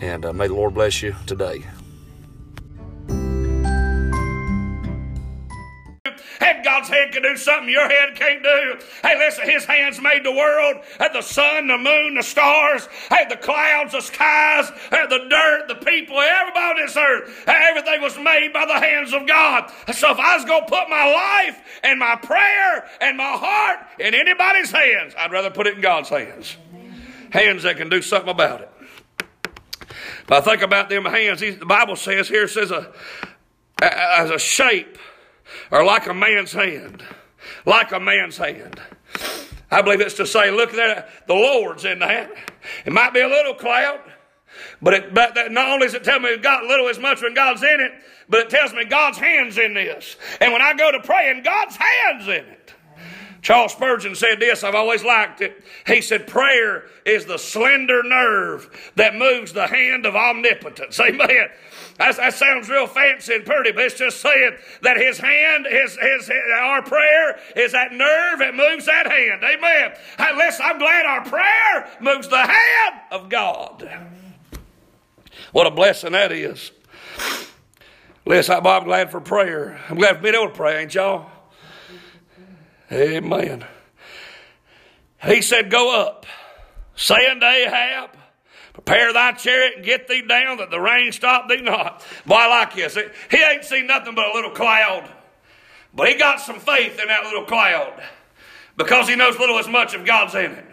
And uh, may the Lord bless you today. And God's hand can do something your hand can't do. Hey, listen, His hands made the world, and the sun, the moon, the stars, hey, the clouds, the skies, and the dirt, the people, everybody on this earth. Everything was made by the hands of God. So if I was going to put my life and my prayer and my heart in anybody's hands, I'd rather put it in God's hands. Hands that can do something about it. But I think about them hands. The Bible says here, says a, as a shape or like a man's hand. Like a man's hand. I believe it's to say, look there, the Lord's in that. It might be a little cloud, but, it, but that not only does it tell me God little as much when God's in it, but it tells me God's hands in this. And when I go to praying, God's hands in it. Charles Spurgeon said this, I've always liked it. He said, Prayer is the slender nerve that moves the hand of omnipotence. Amen. That, that sounds real fancy and pretty, but it's just saying that his hand, his, his, his, our prayer is that nerve that moves that hand. Amen. Hey, listen, I'm glad our prayer moves the hand of God. What a blessing that is. Listen, I'm glad for prayer. I'm glad for being able to pray, ain't y'all? Amen. He said, Go up, saying to Ahab, Prepare thy chariot and get thee down that the rain stop thee not. Boy, I like this. He ain't seen nothing but a little cloud. But he got some faith in that little cloud because he knows little as much of God's in it.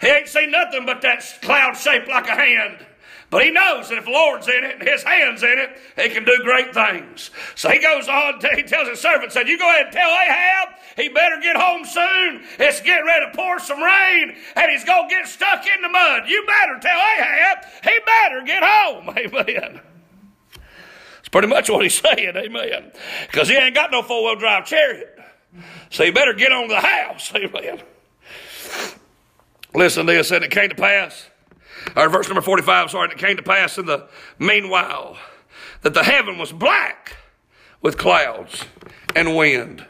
He ain't seen nothing but that cloud shaped like a hand. But he knows that if the Lord's in it and his hand's in it, he can do great things. So he goes on, to, he tells his servant, said, You go ahead and tell Ahab he better get home soon. It's getting ready to pour some rain, and he's going to get stuck in the mud. You better tell Ahab he better get home. Amen. That's pretty much what he's saying, amen. Because he ain't got no four wheel drive chariot. So he better get on the house, amen. Listen to this, and it came to pass or verse number 45, sorry, and it came to pass in the meanwhile that the heaven was black with clouds and wind.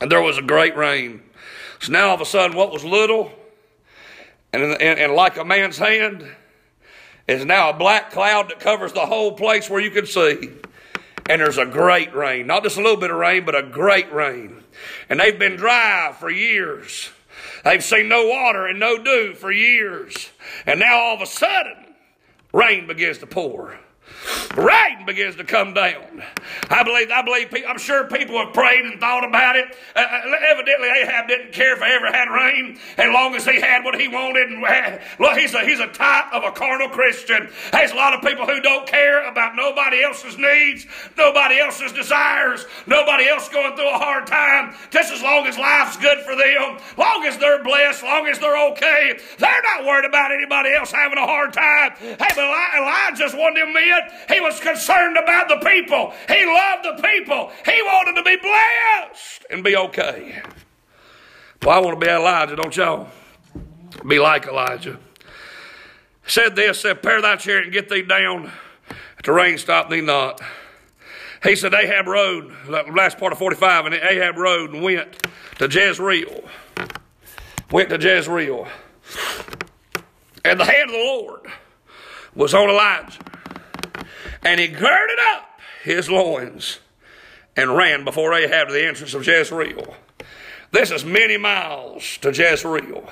And there was a great rain. So now all of a sudden, what was little and, and, and like a man's hand is now a black cloud that covers the whole place where you can see. And there's a great rain. Not just a little bit of rain, but a great rain. And they've been dry for years. They've seen no water and no dew for years. And now all of a sudden, rain begins to pour. Rain begins to come down. I believe, I believe, I'm sure people have prayed and thought about it. Uh, uh evidently, Ahab didn't care if he ever had rain, as long as he had what he wanted. And had, look, he's a, he's a type of a carnal Christian. There's a lot of people who don't care about nobody else's needs, nobody else's desires, nobody else going through a hard time. Just as long as life's good for them, long as they're blessed, long as they're okay, they're not worried about anybody else having a hard time. Hey, but Elijah's one of them men he was concerned about the people. He loved the people. He wanted to be blessed and be okay. Well, I want to be Elijah, don't y'all? Be like Elijah. Said this, said, Pair thy chariot and get thee down. The rain stop thee not. He said, Ahab rode, last part of 45, and Ahab rode and went to Jezreel. Went to Jezreel. And the hand of the Lord was on Elijah. And he girded up his loins and ran before Ahab to the entrance of Jezreel. This is many miles to Jezreel.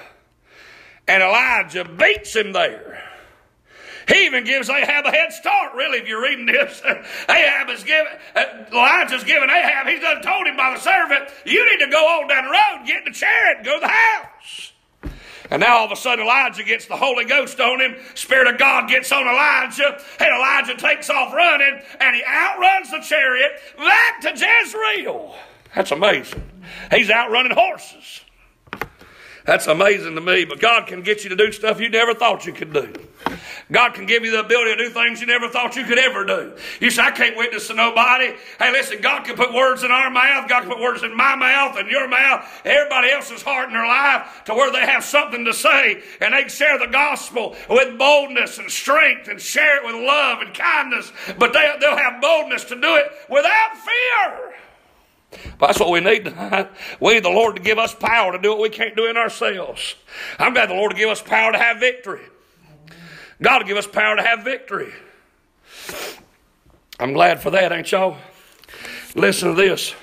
And Elijah beats him there. He even gives Ahab a head start, really, if you're reading this. Ahab is giving, uh, Elijah's giving Ahab, he's done told him by the servant, you need to go on down the road, get in the chariot, and go to the house. And now all of a sudden Elijah gets the Holy Ghost on him. Spirit of God gets on Elijah. And Elijah takes off running and he outruns the chariot back to Jezreel. That's amazing. He's outrunning horses. That's amazing to me, but God can get you to do stuff you never thought you could do. God can give you the ability to do things you never thought you could ever do. You say, I can't witness to nobody. Hey, listen, God can put words in our mouth. God can put words in my mouth and your mouth, everybody else's heart in their life to where they have something to say and they can share the gospel with boldness and strength and share it with love and kindness. But they, they'll have boldness to do it without fear. But that's what we need. We need the Lord to give us power to do what we can't do in ourselves. I'm glad the Lord to give us power to have victory. God will give us power to have victory. I'm glad for that, ain't y'all? Listen to this.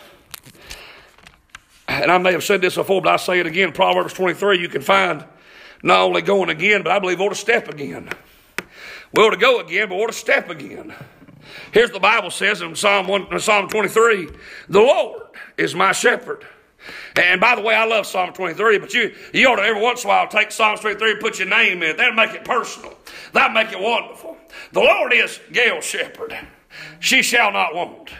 And I may have said this before, but I say it again. Proverbs 23, you can find not only going again, but I believe we ought to step again. We ought to go again, but we ought to step again. Here's the Bible says in Psalm, 1, Psalm 23 The Lord is my shepherd. And by the way, I love Psalm 23, but you, you ought to every once in a while take Psalm 23 and put your name in it. That'll make it personal. That'll make it wonderful. The Lord is Gail's shepherd. She shall not want.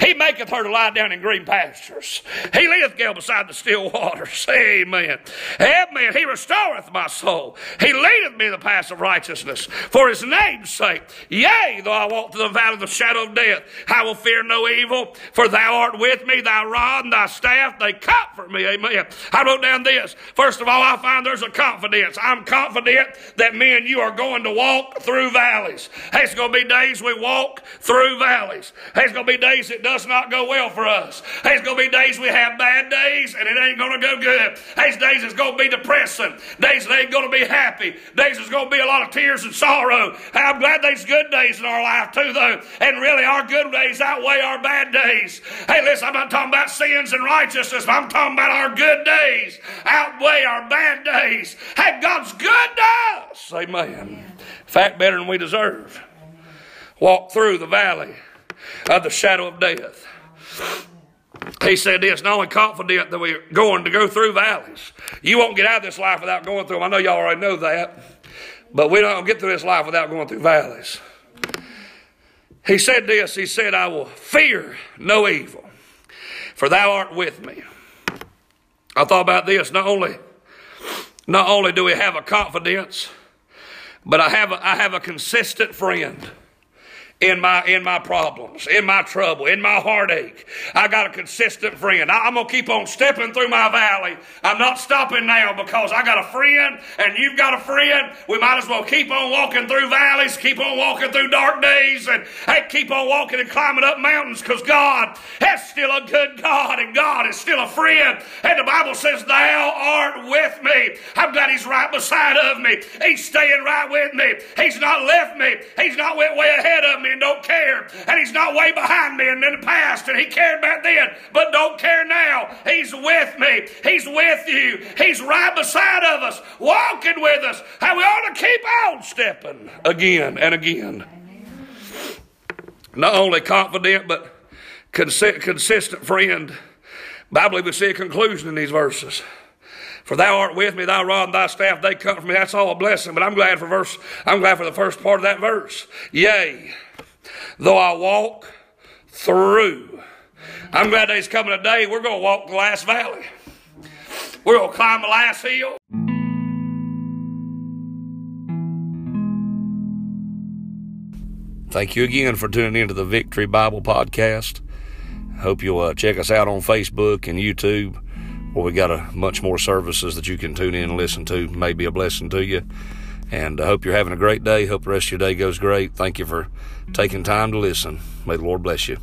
He maketh her to lie down in green pastures. He leadeth Gail beside the still waters. Amen. Amen. He restoreth my soul. He leadeth me in the paths of righteousness for his name's sake. Yea, though I walk through the valley of the shadow of death, I will fear no evil, for thou art with me, thy rod and thy staff, they comfort me. Amen. I wrote down this. First of all, I find there's a confidence. I'm confident that me and you are going to walk through valleys. Hey, it's going to be days we walk through valleys. Hey, it's going to be days it does not go well for us. There's going to be days we have bad days and it ain't going to go good. There's days it's going to be depressing. Days that ain't going to be happy. Days there's going to be a lot of tears and sorrow. I'm glad there's good days in our life too, though. And really, our good days outweigh our bad days. Hey, listen, I'm not talking about sins and righteousness. I'm talking about our good days outweigh our bad days. Hey, God's good to us. Amen. Fact better than we deserve. Walk through the valley of the shadow of death. He said this, not only confident that we're going to go through valleys. You won't get out of this life without going through them. I know y'all already know that. But we don't get through this life without going through valleys. He said this, he said, I will fear no evil, for thou art with me. I thought about this, not only, not only do we have a confidence, but I have a, I have a consistent friend in my in my problems, in my trouble, in my heartache. I got a consistent friend. I, am gonna keep on stepping through my valley. I'm not stopping now because I got a friend and you've got a friend. We might as well keep on walking through valleys, keep on walking through dark days, and hey, keep on walking and climbing up mountains because God is still a good God and God is still a friend. And the Bible says, Thou art with me. I'm glad He's right beside of me. He's staying right with me. He's not left me. He's not went way ahead of me me and don't care. And He's not way behind me and in the past, and He cared back then, but don't care now. He's with me. He's with you. He's right beside of us, walking with us. How we ought to keep on stepping again and again. Not only confident, but consistent friend. But I believe we see a conclusion in these verses. For thou art with me, thy rod and thy staff, they comfort me. That's all a blessing. But I'm glad for verse, I'm glad for the first part of that verse. Yea, though I walk through. I'm glad he's coming today. We're going to walk the last valley. We're going to climb the last hill. Thank you again for tuning into the Victory Bible Podcast. Hope you'll uh, check us out on Facebook and YouTube, where we got a much more services that you can tune in and listen to. May be a blessing to you. And I hope you're having a great day. Hope the rest of your day goes great. Thank you for taking time to listen. May the Lord bless you.